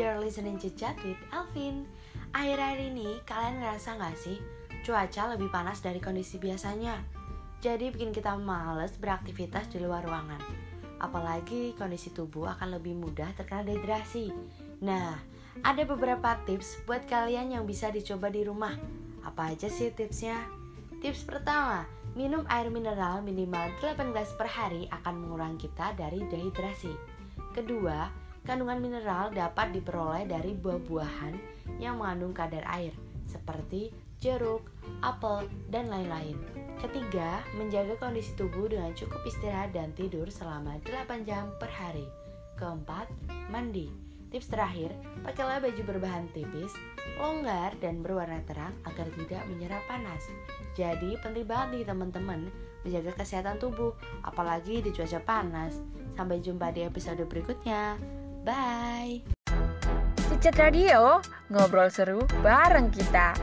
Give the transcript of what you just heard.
you're listening to Chat with Alvin. Akhir-akhir ini kalian ngerasa gak sih? Cuaca lebih panas dari kondisi biasanya? Jadi bikin kita males beraktivitas di luar ruangan. Apalagi kondisi tubuh akan lebih mudah terkena dehidrasi. Nah, ada beberapa tips buat kalian yang bisa dicoba di rumah. Apa aja sih tipsnya? Tips pertama, minum air mineral minimal 8 gelas per hari akan mengurangi kita dari dehidrasi. Kedua, Kandungan mineral dapat diperoleh dari buah-buahan yang mengandung kadar air, seperti jeruk, apel, dan lain-lain. Ketiga, menjaga kondisi tubuh dengan cukup istirahat dan tidur selama 8 jam per hari. Keempat, mandi. Tips terakhir, pakailah baju berbahan tipis, longgar, dan berwarna terang agar tidak menyerap panas. Jadi penting banget nih teman-teman menjaga kesehatan tubuh, apalagi di cuaca panas. Sampai jumpa di episode berikutnya. Bye. Cicat Radio, ngobrol seru bareng kita.